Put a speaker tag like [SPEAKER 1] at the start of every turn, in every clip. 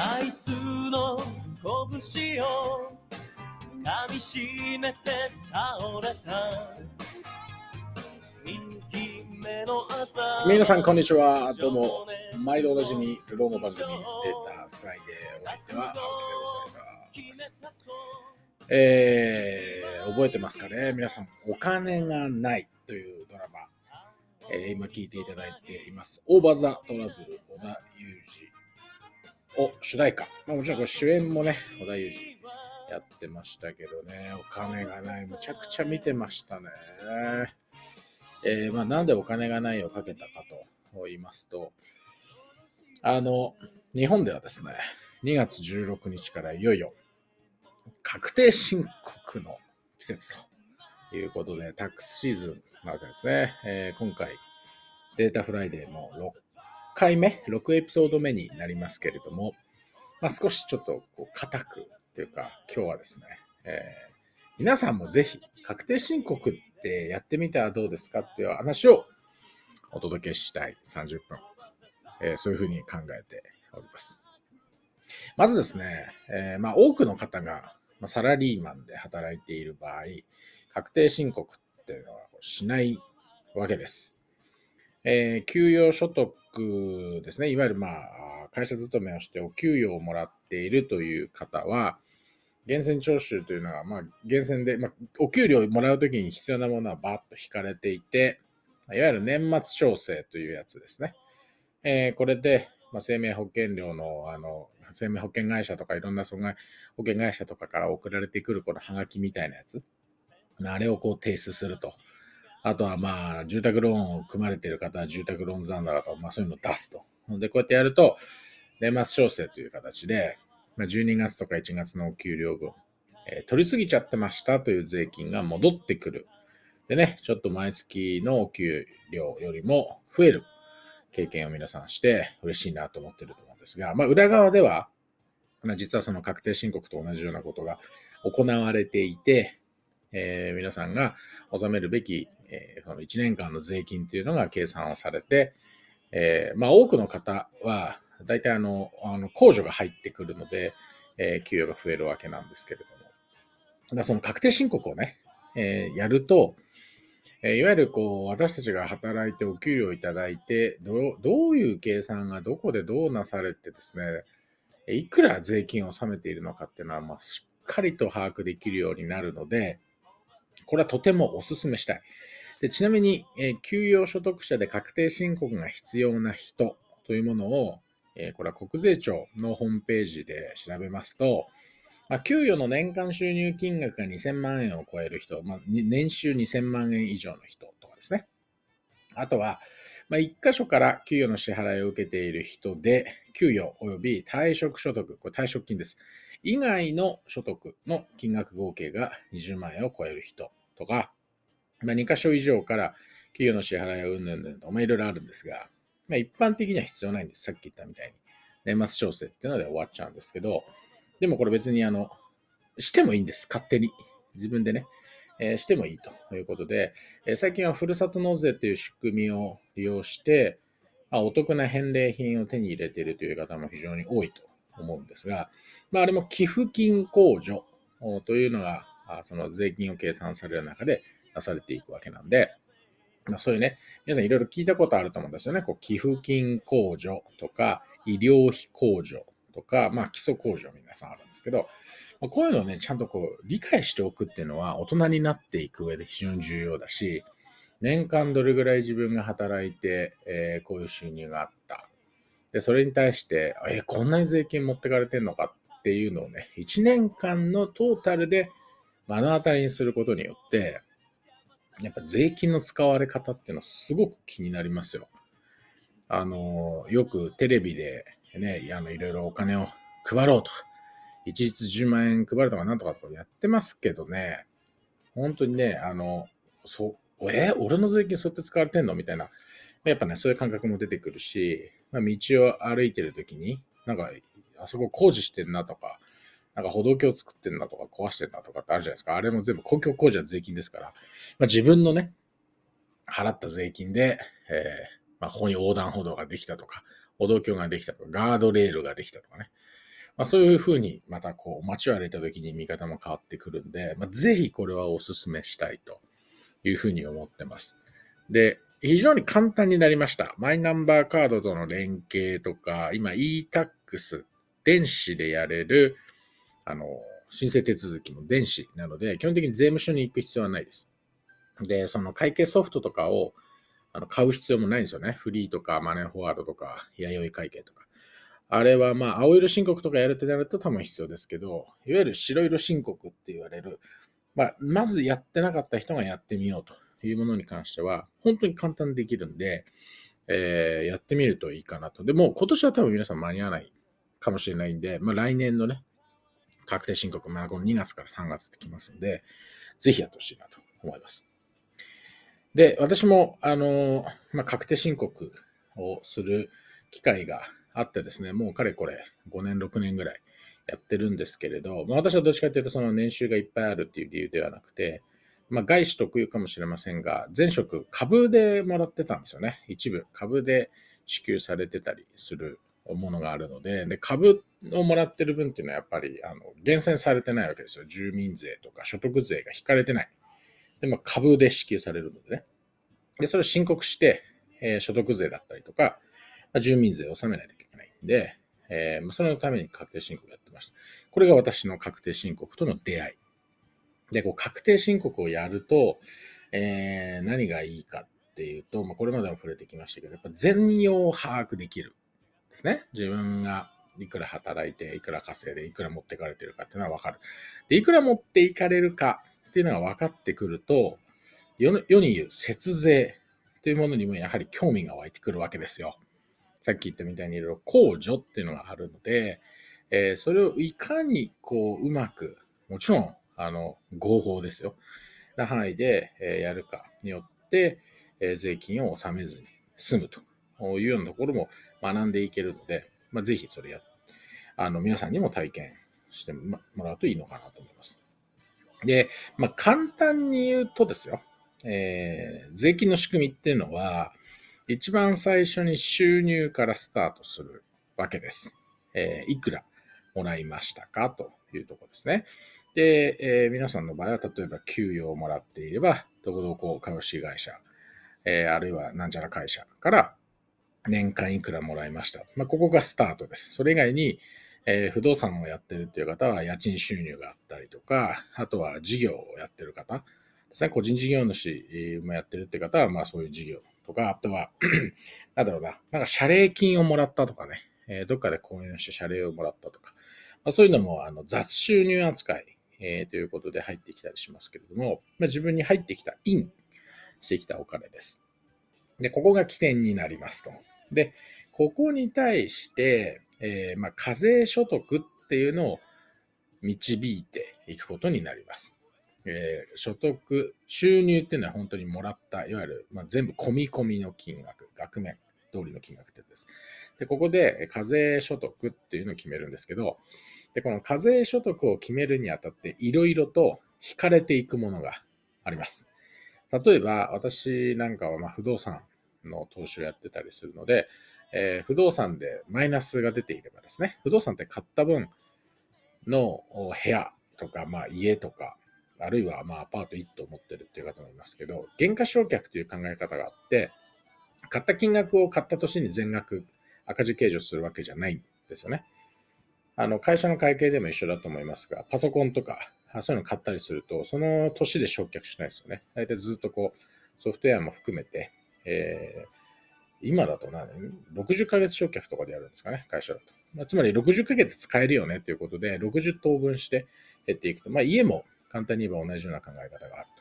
[SPEAKER 1] あいつの拳を噛みしめて倒れた右目の朝
[SPEAKER 2] 皆さん、こんにちは。どうも、毎度おなじみ、ローの番組、データフライデー、お相手は、青木でございます。えー、覚えてますかね皆さん、お金がないというドラマ、えー今聞いていただいています。オーバーザトラブル、小田裕二主題歌。まあ、もちろんこれ主演もね、小田裕二やってましたけどね、お金がない、むちゃくちゃ見てましたね。えーまあ、なんでお金がないをかけたかと言いますと、あの、日本ではですね、2月16日からいよいよ確定申告の季節ということで、タックスシーズンなわけですね。えー今回、データフライデーの6回目、6エピソード目になりますけれども、まあ、少しちょっとこう硬くというか、今日はですね、えー皆さんもぜひ確定申告ってやってみたらどうですかっていう話をお届けしたい30分、えーそういうふうに考えております。まずですね、えーまあ、多くの方がサラリーマンで働いている場合、確定申告っていうのはしないわけです。えー給与所得ですね、いわゆる、まあ、会社勤めをしてお給与をもらっているという方は、源泉徴収というのは、まあ、源泉で、まあ、お給料をもらうときに必要なものはバーッと引かれていて、いわゆる年末調整というやつですね。えーこれで、まあ、生命保険料の、あの、生命保険会社とかいろんな損害保険会社とかから送られてくるこのハガキみたいなやつ。あれをこう提出すると。あとはまあ、住宅ローンを組まれている方は住宅ローン残高とか、まあそういうのを出すと。で、こうやってやると、年末調整という形で、まあ、12月とか1月のお給料分、えー取りすぎちゃってましたという税金が戻ってくる。でね、ちょっと毎月のお給料よりも増える経験を皆さんして嬉しいなと思ってると思うんですが、まあ裏側では、まあ、実はその確定申告と同じようなことが行われていて、えー皆さんが納めるべき、えその1年間の税金というのが計算をされて、えーまあ多くの方は、大体あの、あの控除が入ってくるので、えー給与が増えるわけなんですけれども。だその確定申告をね、えーやると、えーいわゆるこう、私たちが働いてお給料をいただいて、どうどういう計算がどこでどうなされてですね、いくら税金を納めているのかっていうのは、まあ、しっかりと把握できるようになるので、これはとてもお勧めしたい。でちなみに、えー給与所得者で確定申告が必要な人というものを、えーこれは国税庁のホームページで調べますと、まあ、給与の年間収入金額が2000万円を超える人、まあ、年収2000万円以上の人とかですね。あとは、まあ、1箇所から給与の支払いを受けている人で、給与及び退職所得、これ退職金です。以外の所得の金額合計が20万円を超える人とか、まあ、2箇所以上から給与の支払いをうんぬんぬんと、まあ、いろいろあるんですが、まあ、一般的には必要ないんです。さっき言ったみたいに。年末調整っていうので終わっちゃうんですけど、でもこれ別にあの、してもいいんです。勝手に。自分でね、えーしてもいいということで、えー最近はふるさと納税という仕組みを利用して、まあ、お得な返礼品を手に入れているという方も非常に多いと思うんですが、まあ、あれも寄付金控除というのが、その税金を計算される中で出されていくわけなんで、まあ、そういうね、皆さんいろいろ聞いたことあると思うんですよね。こう寄付金控除とか、医療費控除とか、まあ、基礎控除皆さんあるんですけど、まこういうのをね、ちゃんとこう理解しておくっていうのは大人になっていく上で非常に重要だし、年間どれぐらい自分が働いて、えーこういう収入があった。で、それに対して、えーこんなに税金持ってかれてんのかっていうのをね、1年間のトータルで目の当たりにすることによって、やっぱ税金の使われ方っていうのはすごく気になりますよ。あの、よくテレビでね、あの、いろいろお金を配ろうと、一律10万円配るとかなんとかとかやってますけどね、本当にね、あの、そう、え俺の税金そうやって使われてんのみたいな、やっぱね、そういう感覚も出てくるし、まあ、道を歩いてるときに、なんか、あそこ工事してんなとか、なんか歩道橋作ってんなとか壊してんなとかってあるじゃないですか。あれも全部公共工事は税金ですから、まあ、自分のね、払った税金で、えーまあ、ここに横断歩道ができたとか、歩道橋ができたとか、ガードレールができたとかね。まあ、そういうふうにまたこう街を歩いた時に見方も変わってくるんで、まあ、ぜひこれはお勧めしたいというふうに思ってます。で、非常に簡単になりました。マイナンバーカードとの連携とか、今 e-tax、電子でやれる、あの、申請手続きも電子なので、基本的に税務署に行く必要はないです。で、その会計ソフトとかをあの買う必要もないんですよね。フリーとかマネーフォワードとか、弥生会計とか。あれはまあ、青色申告とかやるってなると多分必要ですけど、いわゆる白色申告って言われる、まあ、まずやってなかった人がやってみようというものに関しては、本当に簡単にできるんで、えー、やってみるといいかなと。でも、今年は多分皆さん間に合わないかもしれないんで、まあ、来年のね、確定申告、まあ、この2月から3月ってきますんで、ぜひやってほしいなと思います。で、私も、あの、まあ、確定申告をする機会があってですね、もうかれこれ5年、6年ぐらいやってるんですけれど、まあ、私はどっちかというとその年収がいっぱいあるっていう理由ではなくて、まあ、外資特有かもしれませんが、前職株でもらってたんですよね。一部株で支給されてたりするものがあるので、で株をもらってる分っていうのはやっぱりあの厳選されてないわけですよ。住民税とか所得税が引かれてない。で、まあ、株で支給されるのでね。で、それを申告して、えー、所得税だったりとか、まあ、住民税を納めないといけないんで、えー、まあ、それのために確定申告やってました。これが私の確定申告との出会い。で、こう確定申告をやると、えー、何がいいかっていうと、まあ、これまでも触れてきましたけど、やっぱ全容を把握できる。ですね。自分がいくら働いて、いくら稼いで、いくら持っていかれてるかっていうのはわかる。で、いくら持っていかれるかっていうのが分かってくると、世に言う節税というものにもやはり興味が湧いてくるわけですよ。さっき言ったみたいにいろいろ控除っていうのがあるので、えー、それをいかにこううまく、もちろん、あの、合法ですよ。な範囲で、えやるかによって、え税金を納めずに済むというようなところも学んでいけるので、まあ、ぜひそれや、あの、皆さんにも体験してもらうといいのかなと思います。で、まあ、簡単に言うとですよ、えー、税金の仕組みっていうのは、一番最初に収入からスタートするわけです。えー、いくらもらいましたかというところですね。で、えー、皆さんの場合は、例えば給与をもらっていれば、どこどこ株式会社、えー、あるいはなんちゃら会社から年間いくらもらいました。まあ、ここがスタートです。それ以外に、えー、不動産をやってるっていう方は家賃収入があったりとか、あとは事業をやってる方ですね、個人事業主もやってるって方は、まあそういう事業とか、あとは なんだろうな、なんか謝礼金をもらったとかね、えー、どっかで購入して謝礼をもらったとか、まあ、そういうのもあの雑収入扱い、えー、ということで入ってきたりしますけれども、まあ、自分に入ってきた、インしてきたお金です。で、ここが起点になりますと。で、ここに対して、えー、まあ、課税所得っていうのを導いていくことになります。えー、所得、収入っていうのは本当にもらった、いわゆる、まあ、全部込み込みの金額、額面通りの金額ってやつです。で、ここで課税所得っていうのを決めるんですけど、で、この課税所得を決めるにあたって、いろいろと引かれていくものがあります。例えば、私なんかはま不動産の投資をやってたりするので、えー、不動産でマイナスが出ていればですね、不動産って買った分の部屋とか、まあ、家とか、あるいはまあアパート1棟持ってるっていう方もいますけど、減価償却という考え方があって、買った金額を買った年に全額赤字計上するわけじゃないんですよね。あの、会社の会計でも一緒だと思いますが、パソコンとか、そういうの買ったりすると、その年で償却しないですよね。大体ずっとこう、ソフトウェアも含めて、えー、今だと何 ?60 ヶ月償却とかでやるんですかね、会社だと。まあ、つまり60ヶ月使えるよねということで、60等分して減っていくと。まあ、家も簡単に言えば同じような考え方があると。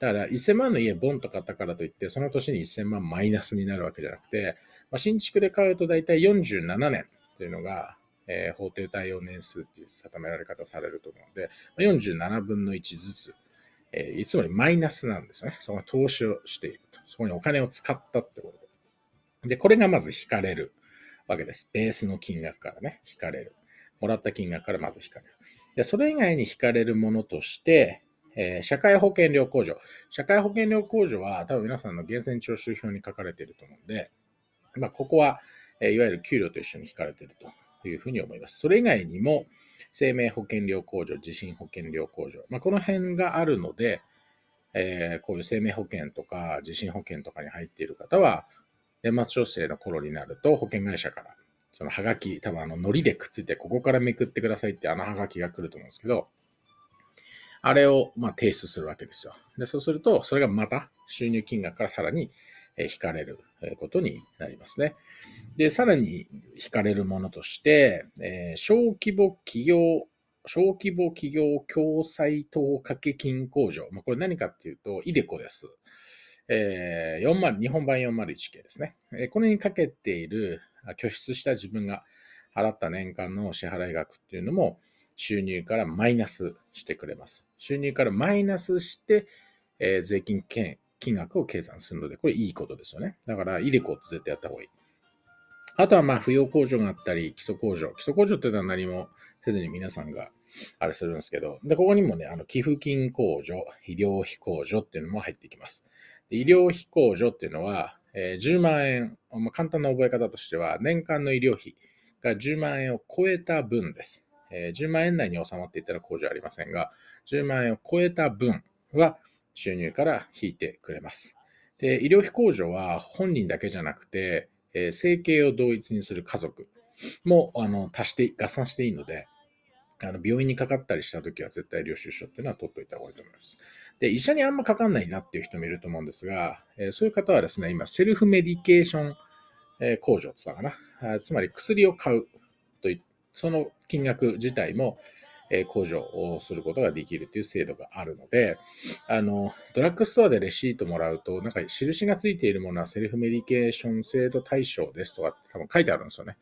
[SPEAKER 2] だから1000万の家ボンと買ったからといって、その年に1000万マイナスになるわけじゃなくて、まあ、新築で買うと大体47年というのが、えー、法定対応年数っていう定められ方されると思うので、47分の1ずつ、えー、つまりマイナスなんですよね。その投資をしていると。そこにお金を使ったってことで。で、これがまず引かれるわけです。ベースの金額からね、引かれる。もらった金額からまず引かれる。で、それ以外に引かれるものとして、えー、社会保険料控除。社会保険料控除は多分皆さんの源泉徴収票に書かれていると思うんで、まあ、ここは、えー、いわゆる給料と一緒に引かれているというふうに思います。それ以外にも、生命保険料控除、地震保険料控除、まあ、この辺があるので、えー、こういう生命保険とか地震保険とかに入っている方は、年末調整の頃になると保険会社からそのハガキ、多分あの、糊でくっついて、ここからめくってくださいってあのハガキが来ると思うんですけど、あれを、まあ、提出するわけですよ。で、そうすると、それがまた収入金額からさらに引かれることになりますね。で、さらに引かれるものとして、えー、小規模企業、小規模企業共済等掛け金控除。まあ、これ何かっていうと、イデコです。えー、40日本版401系ですね。えー、これにかけている拠出した自分が払った年間の支払い額っていうのも収入からマイナスしてくれます。収入からマイナスして、えー、税金金額を計算するので、これいいことですよね。だから、イデコって絶対やった方がいい。あとは、まあ、扶養控除があったり、基礎控除。基礎控除っていうのは何もせずに皆さんがあれするんですけど、で、ここにもね、あの、寄付金控除、医療費控除っていうのも入ってきます。で医療費控除っていうのは、えー、10万円、まあ、簡単な覚え方としては、年間の医療費が10万円を超えた分です。えー、10万円内に収まっていたら控除ありませんが、10万円を超えた分は収入から引いてくれます。で、医療費控除は本人だけじゃなくて、えー、生計を同一にする家族もあの足して、合算していいので、あの病院にかかったりしたときは絶対領収書っていうのは取っておいた方がいいと思います。で、医者にあんまかかんないなっていう人もいると思うんですが、えー、そういう方はですね、今、セルフメディケーション、えー、控除って言ったかな？つまり薬を買うといその金額自体も、え、控除をすることができるという制度があるので、あの、ドラッグストアでレシートもらうと、なんか印がついているものはセルフメディケーション制度対象ですとか多分書いてあるんですよね。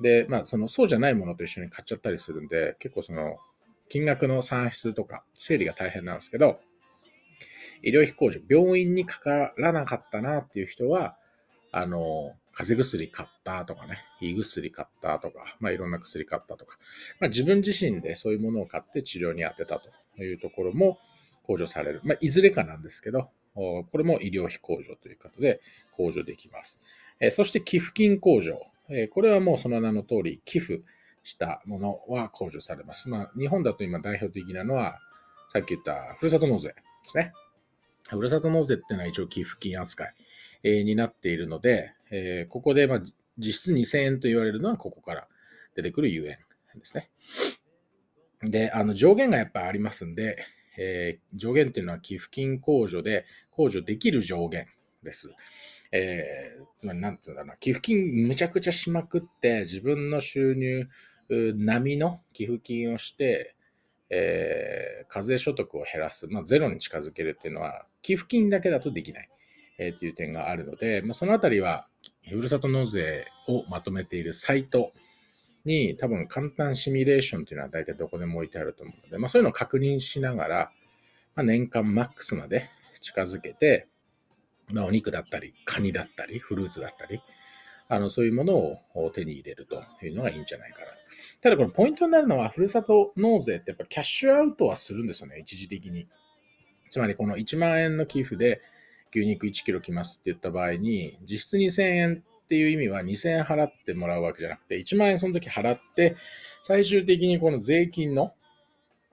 [SPEAKER 2] で、まあ、その、そうじゃないものと一緒に買っちゃったりするんで、結構その、金額の算出とか、整理が大変なんですけど、医療費控除、病院にかからなかったなっていう人は、あの、風邪薬買ったとかね、胃薬買ったとか、まあいろんな薬買ったとか、まあ自分自身でそういうものを買って治療に当てたというところも控除される。まあいずれかなんですけど、これも医療費控除ということで控除できます。えそして寄付金控除。えこれはもうその名の通り寄付したものは控除されます。まあ日本だと今代表的なのは、さっき言ったふるさと納税ですね。ふるさと納税っていうのは一応寄付金扱い、になっているので、えここでま実質2000円と言われるのはここから出てくるゆえんですね。で、あの上限がやっぱありますんで、えー、上限っていうのは寄付金控除で控除できる上限です。えー、つまり何て言うんだろうな、寄付金むちゃくちゃしまくって自分の収入並みの寄付金をして、えー、課税所得を減らす、まあ、ゼロに近づけるっていうのは、寄付金だけだとできない、えー、という点があるので、まあ、そのあたりは、ふるさと納税をまとめているサイトに、多分簡単シミュレーションというのは大体どこでも置いてあると思うので、まあ、そういうのを確認しながら、まあ、年間マックスまで近づけて、まあ、お肉だったり、カニだったり、フルーツだったり、あの、そういうものを手に入れるというのがいいんじゃないかなと。ただこれポイントになるのは、ふるさと納税ってやっぱキャッシュアウトはするんですよね、一時的に。つまりこの1万円の寄付で牛肉1キロ来ますって言った場合に、実質2000円っていう意味は2000円払ってもらうわけじゃなくて、1万円その時払って、最終的にこの税金の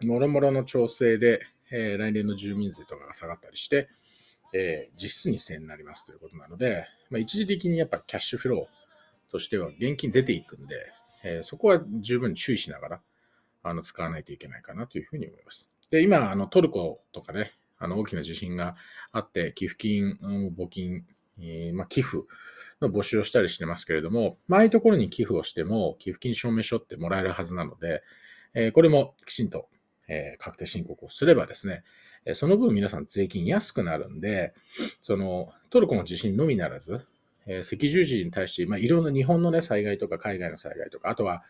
[SPEAKER 2] もろもろの調整で、えー、来年の住民税とかが下がったりして、えー、実質2000円になりますということなので、まあ、一時的にやっぱキャッシュフローとしては現金出ていくんで、えー、そこは十分注意しながらあの使わないといけないかなというふうに思います。で、今、あのトルコとかね、あの大きな地震があって、寄付金、募金、えー、まあ、寄付の募集をしたりしてますけれども、まああいうところに寄付をしても、寄付金証明書ってもらえるはずなので、えー、これもきちんと、えー、確定申告をすればですね、その分皆さん税金安くなるんで、そのトルコの地震のみならず、え赤十字に対して、まあ、いろんな日本のね、災害とか海外の災害とか、あとは、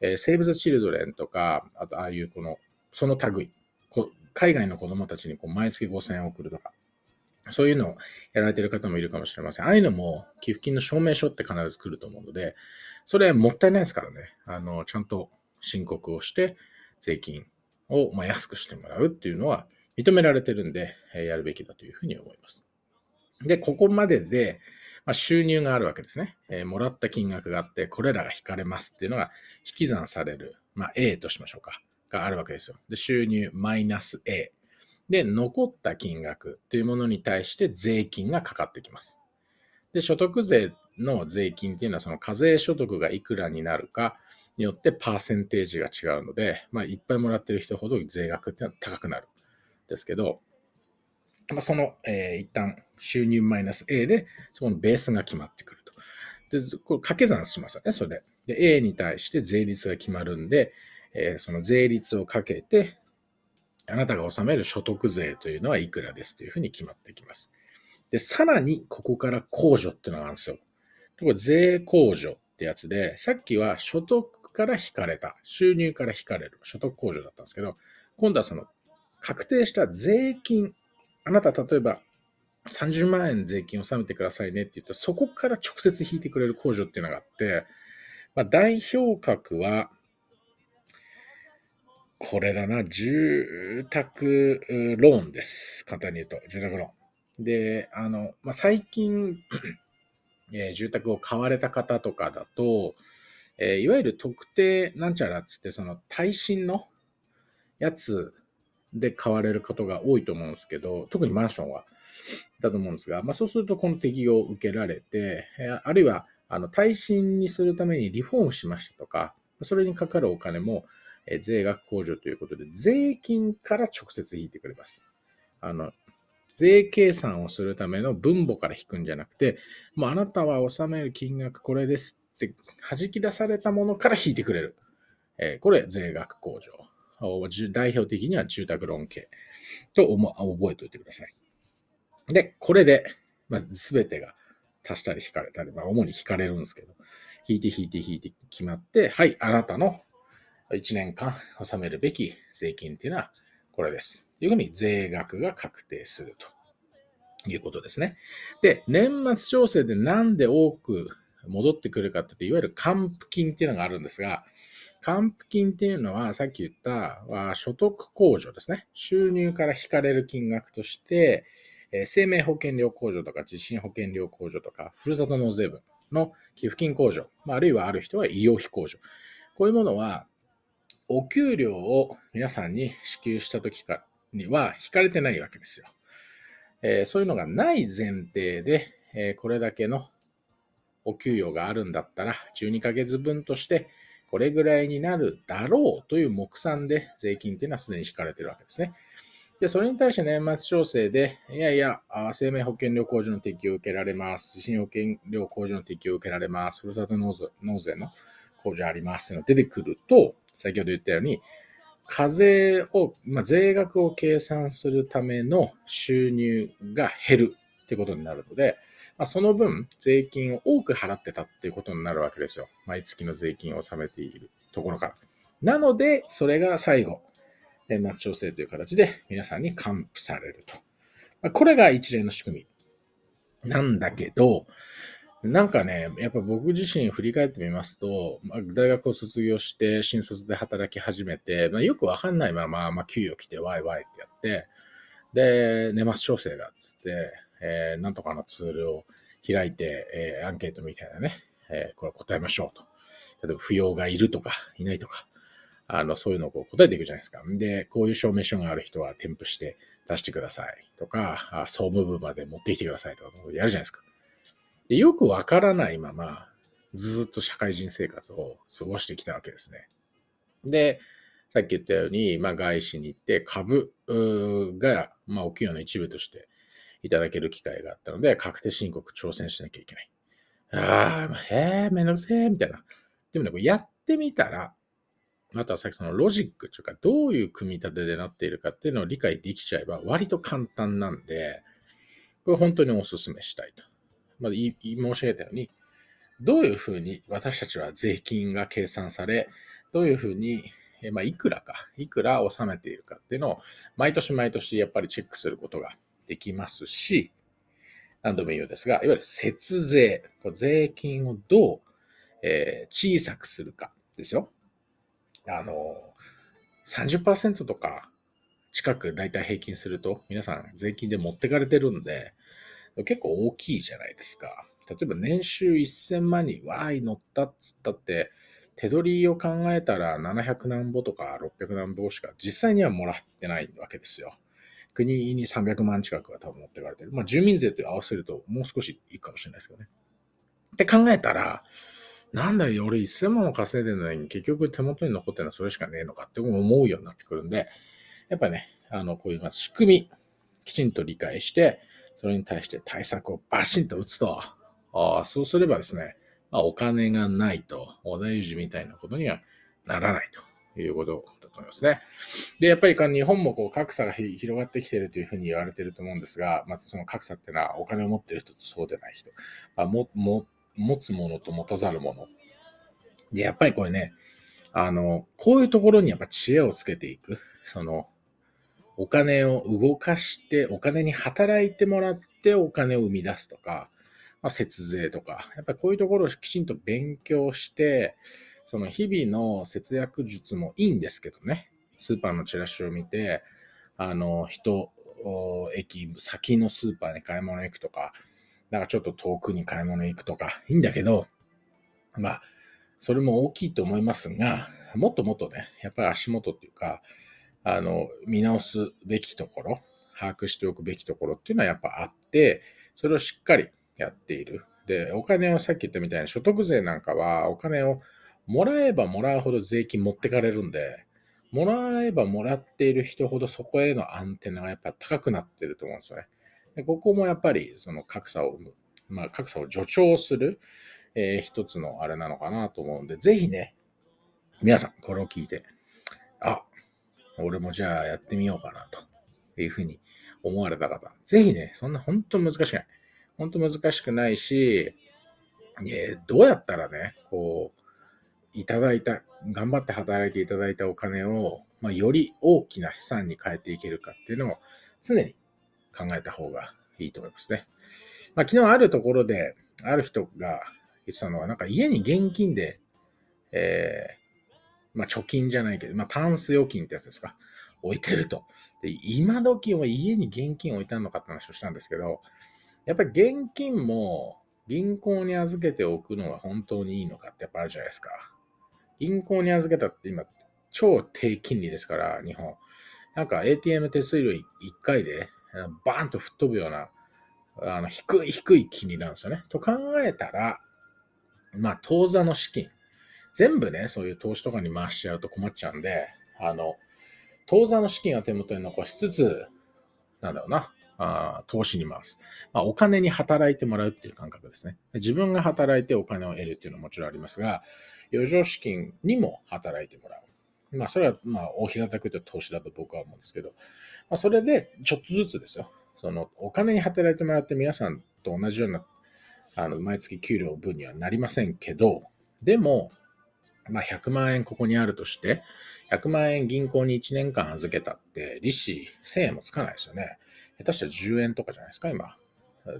[SPEAKER 2] えー、セーブ・ザ・チルドレンとか、あとああいうこの、その類、海外の子供たちにこう毎月5000円送るとか、そういうのをやられてる方もいるかもしれません。ああいうのも寄付金の証明書って必ず来ると思うので、それはもったいないですからね。あの、ちゃんと申告をして、税金をま安くしてもらうっていうのは、認められてるんで、えやるべきだというふうに思います。で、ここまでで、ま、収入があるわけですね、えー、もらった金額があって、これらが引かれますっていうのが引き算される、まあ、A としましょうか、があるわけですよ。で、収入マイナス A。で、残った金額というものに対して税金がかかってきます。で、所得税の税金っていうのは、その課税所得がいくらになるかによってパーセンテージが違うので、まあ、いっぱいもらってる人ほど税額っていうのは高くなるんですけど、まあ、その、えー、一旦収入マイナス A で、そこのベースが決まってくると。で、これ掛け算しますよね、それで。で、A に対して税率が決まるんで、えー、その税率をかけて、あなたが納める所得税というのはいくらですというふうに決まってきます。で、さらにここから控除っていうのがあるんですよ。これ税控除ってやつで、さっきは所得から引かれた、収入から引かれる所得控除だったんですけど、今度はその確定した税金、あなた例えば30万円税金を納めてくださいねって言うと、そこから直接引いてくれる控除っていうのがあって、まあ、代表格は、これだな、住宅ローンです。簡単に言うと、住宅ローン。で、あの、まあ、最近 えー、住宅を買われた方とかだと、えー、いわゆる特定なんちゃらっつって、その耐震のやつで買われることが多いと思うんですけど、特にマンションはだと思うんですが、まあ、そうするとこの適用を受けられて、えー、あるいはあの耐震にするためにリフォームしましたとか、それにかかるお金もえ税額控除ということで、税金から直接引いてくれます。あの、税計算をするための分母から引くんじゃなくて、もうあなたは納める金額これですって弾き出されたものから引いてくれる。えー、これ、税額控除。代表的には住宅ローン系と思覚えておいてください。で、これで、まあ、全てが足したり引かれたり、まあ、主に引かれるんですけど、引いて引いて引いて決まって、はい、あなたの1年間納めるべき税金っていうのはこれです。というふうに税額が確定するということですね。で、年末調整でなんで多く戻ってくるかっていいわゆる還付金っていうのがあるんですが、還付金っていうのは、さっき言った所得控除ですね。収入から引かれる金額として、生命保険料控除とか地震保険料控除とか、ふるさと納税分の寄付金控除、あるいはある人は医療費控除。こういうものは、お給料を皆さんに支給した時かには引かれてないわけですよ。えー、そういうのがない前提で、えー、これだけのお給与があるんだったら、12ヶ月分としてこれぐらいになるだろうという目算で税金っていうのはすでに引かれてるわけですね。で、それに対して年末調整で、いやいや、生命保険料控除の適用を受けられます。地震保険料控除の適用を受けられます。ふるさと納税の控除あります。の出てくると、先ほど言ったように、課税を、まあ、税額を計算するための収入が減るってことになるので、まあ、その分、税金を多く払ってたっていうことになるわけですよ。毎月の税金を納めているところから。なので、それが最後、年末調整という形で皆さんに還付されると。まあ、これが一連の仕組みなんだけど、なんかね、やっぱ僕自身振り返ってみますと、まあ、大学を卒業して新卒で働き始めて、まあ、よくわかんないまま、まあ、給与来てワイワイってやって、で、年末調整だっつって、えー、なんとかのツールを開いて、えー、アンケートみたいなね、えー、これ答えましょうと。例えば、扶養がいるとか、いないとか、あの、そういうのをこう答えていくじゃないですか。で、こういう証明書がある人は添付して出してくださいとか、あ総務部まで持ってきてくださいとか、やるじゃないですか。で、よくわからないまま、ずっと社会人生活を過ごしてきたわけですね。で、さっき言ったように、まあ、外資に行って株が、まあ、お給与の一部としていただける機会があったので、確定申告挑戦しなきゃいけない。ああ、へえ、めんどくせえ、みたいな。でもね、これやってみたら、あとはさっきそのロジックというか、どういう組み立てでなっているかっていうのを理解できちゃえば、割と簡単なんで、これ本当にお勧めしたいと。まあ、申し上げたように、どういうふうに私たちは税金が計算され、どういうふうに、まあ、いくらか、いくら納めているかっていうのを、毎年毎年やっぱりチェックすることができますし、何度も言うですが、いわゆる節税、税金をどう、えー、小さくするかですよ。あの、30%とか近くだいたい平均すると、皆さん税金で持ってかれてるんで、結構大きいじゃないですか。例えば年収1000万にわーい乗ったっつったって、手取りを考えたら700何ぼとか600何ぼしか実際にはもらってないわけですよ。国に300万近くは多分持ってかれてる。まあ住民税と合わせるともう少しいいかもしれないですけどね。って考えたら、なんだよ、俺1000万も稼いでるのに結局手元に残ってるのはそれしかねえのかって思うようになってくるんで、やっぱね、あの、こういう仕組み、きちんと理解して、それに対して対策をバシンと打つと、あそうすればですね、まあ、お金がないと、小田裕二みたいなことにはならないということだと思いますね。で、やっぱり日本もこう格差が広がってきているというふうに言われていると思うんですが、まずその格差っていうのはお金を持っている人とそうでない人、まあ、もも持つものと持たざるもの。で、やっぱりこれね、あの、こういうところにやっぱ知恵をつけていく。その、お金を動かして、お金に働いてもらってお金を生み出すとか、まあ、節税とか、やっぱりこういうところをきちんと勉強して、その日々の節約術もいいんですけどね、スーパーのチラシを見て、あの、人、駅、先のスーパーに買い物行くとか、なんかちょっと遠くに買い物行くとか、いいんだけど、まあ、それも大きいと思いますが、もっともっとね、やっぱり足元っていうか、あの、見直すべきところ、把握しておくべきところっていうのはやっぱあって、それをしっかりやっている。で、お金をさっき言ったみたいに所得税なんかはお金をもらえばもらうほど税金持ってかれるんで、もらえばもらっている人ほどそこへのアンテナがやっぱ高くなってると思うんですよね。でここもやっぱりその格差を生む、まあ格差を助長する、えー、一つのあれなのかなと思うんで、ぜひね、皆さんこれを聞いて、あ、俺もじゃあやってみようかなというふうに思われた方、ぜひね、そんな本当難しくない。本当難しくないし、えどうやったらね、こう、いただいた、頑張って働いていただいたお金を、まあ、より大きな資産に変えていけるかっていうのを常に考えた方がいいと思いますね。まあ、昨日あるところで、ある人が言ってたのは、なんか家に現金で、えまあ、貯金じゃないけど、まあ、タンス預金ってやつですか。置いてると。で、今時は家に現金置いてあるのかって話をしたんですけど、やっぱり現金も銀行に預けておくのが本当にいいのかってやっぱあるじゃないですか。銀行に預けたって今、超低金利ですから、日本。なんか ATM 手数料1回でバーンと吹っ飛ぶような、あの、低い低い金利なんですよね。と考えたら、まあ、当座の資金。全部ね、そういう投資とかに回しちゃうと困っちゃうんで、あの、当座の資金を手元に残しつつ、なんだろうな、あ投資に回す。まあ、お金に働いてもらうっていう感覚ですね。自分が働いてお金を得るっていうのはもちろんありますが、余剰資金にも働いてもらう。まあ、それは、まあ、大平たく言うと投資だと僕は思うんですけど、まあ、それで、ちょっとずつですよ。その、お金に働いてもらって皆さんと同じような、あの、毎月給料分にはなりませんけど、でも、まあ、100万円ここにあるとして、100万円銀行に1年間預けたって、利子1000円もつかないですよね。下手したら10円とかじゃないですか、今。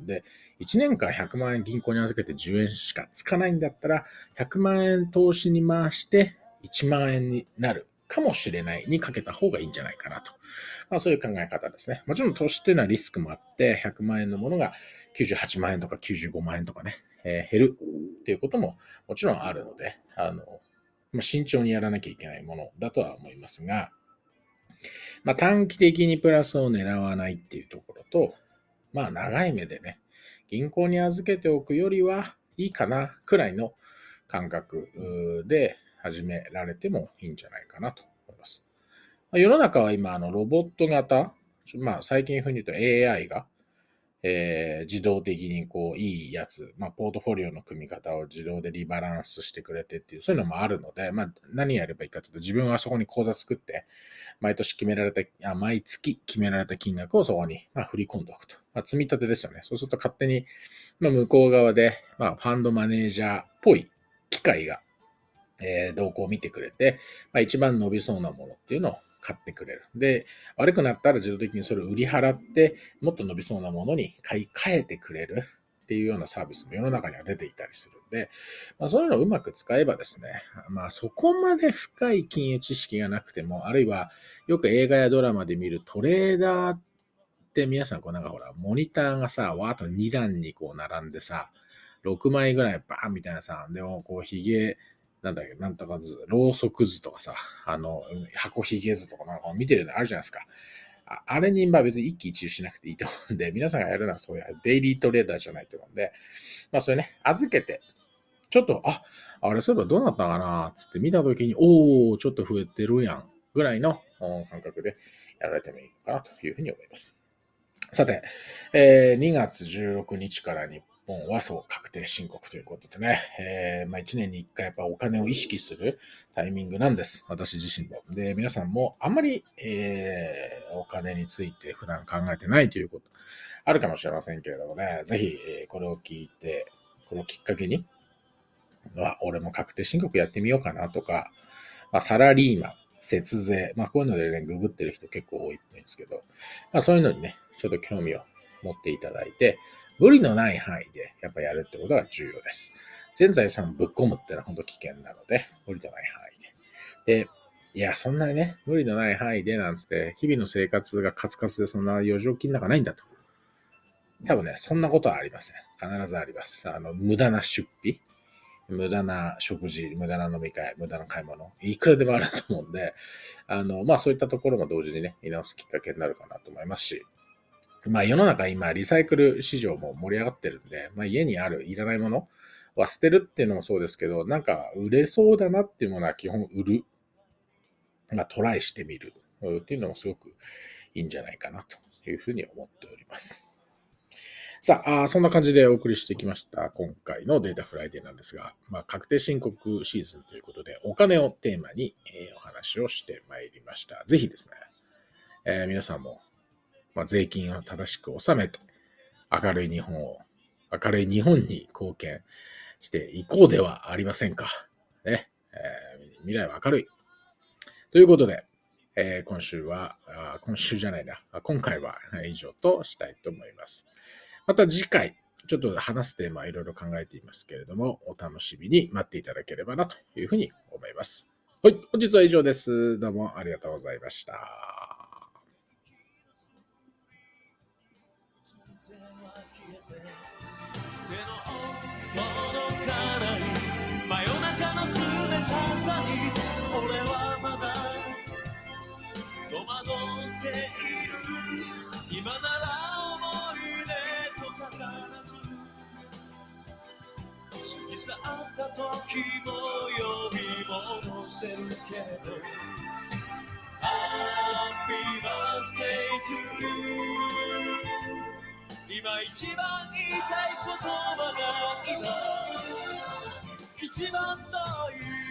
[SPEAKER 2] で、1年間100万円銀行に預けて10円しかつかないんだったら、100万円投資に回して1万円になるかもしれないにかけた方がいいんじゃないかなと。まあそういう考え方ですね。もちろん投資っていうのはリスクもあって、100万円のものが98万円とか95万円とかね、えー、減るっていうことももちろんあるので、あの、まあ、慎重にやらなきゃいけないものだとは思いますが、まあ、短期的にプラスを狙わないっていうところと、まあ長い目でね、銀行に預けておくよりはいいかなくらいの感覚で始められてもいいんじゃないかなと思います。世の中は今、あのロボット型、まあ最近風に言うと AI がえー、自動的にこう、いいやつ、まあ、ポートフォリオの組み方を自動でリバランスしてくれてっていう、そういうのもあるので、まあ、何やればいいかというと、自分はそこに口座作って、毎年決められた、あ毎月決められた金額をそこに、まあ、振り込んでおくと。まあ、積み立てですよね。そうすると勝手に、まあ、向こう側で、まあ、ファンドマネージャーっぽい機械が、えー、動向を見てくれて、まあ、一番伸びそうなものっていうのを買ってくれる。で、悪くなったら自動的にそれを売り払って、もっと伸びそうなものに買い替えてくれるっていうようなサービスも世の中には出ていたりするんで、まあ、そういうのをうまく使えばですね、まあそこまで深い金融知識がなくても、あるいはよく映画やドラマで見るトレーダーって皆さんこうなんかほら、モニターがさ、わーっと2段にこう並んでさ、6枚ぐらいバーンみたいなさ、でもこうヒゲ、なんだっけ、なんとか図、ろうそく図とかさ、あの、箱ヒゲ図とかなんか見てるのあるじゃないですか。ああれにまあ別に一喜一憂しなくていいと思うんで、皆さんがやるのはそういうデイリートレーダーじゃないと思うんで、まあそれね、預けて、ちょっと、あ、あれそういえばどうなったかなつって見たときに、おー、ちょっと増えてるやん、ぐらいの感覚でやられてもいいかなというふうに思います。さて、えー、2月16日から日本はそう確定申告ということでね、えー、まあ、1年に1回やっぱお金を意識するタイミングなんです。私自身も。で、皆さんもあんまり、えー、お金について普段考えてないということあるかもしれませんけれどもね、ぜひ、えこれを聞いて、このきっかけに、あ、俺も確定申告やってみようかなとか、まあ、サラリーマン、節税、まあこういうのでね、ググってる人結構多いっぽいんですけど、まあそういうのにね、ちょっと興味を持っていただいて、無理のない範囲でやっぱやるってことが重要です。全財産ぶっ込むってのは本当危険なので、無理のない範囲で。で、いや、そんなにね、無理のない範囲でなんつって、日々の生活がカツカツでそんな余剰金なんかないんだと。多分ね、そんなことはありません。必ずあります。あの、無駄な出費。無駄な食事、無駄な飲み会、無駄な買い物、いくらでもあると思うんで、あの、まあそういったところも同時にね、見直すきっかけになるかなと思いますし、まあ世の中今リサイクル市場も盛り上がってるんで、まあ家にあるいらないものは捨てるっていうのもそうですけど、なんか売れそうだなっていうものは基本売る。まあトライしてみるっていうのもすごくいいんじゃないかなというふうに思っております。さあそんな感じでお送りしてきました。今回のデータフライデーなんですが、まあ、確定申告シーズンということで、お金をテーマに、えー、お話をしてまいりました。ぜひですね、えー、皆さんも、まあ、税金を正しく納めて、明るい日本を、明るい日本に貢献していこうではありませんか。ねえー、未来は明るい。ということで、えー、今週はあ、今週じゃないな、今回は以上としたいと思います。また次回、ちょっと話すテーマいろいろ考えていますけれども、お楽しみに待っていただければなというふうに思います。はい、本日は以上です。どうもありがとうございました。去った時も呼び戻せるけど Happy birthday to you 今一番言いたい言葉が今一番遠い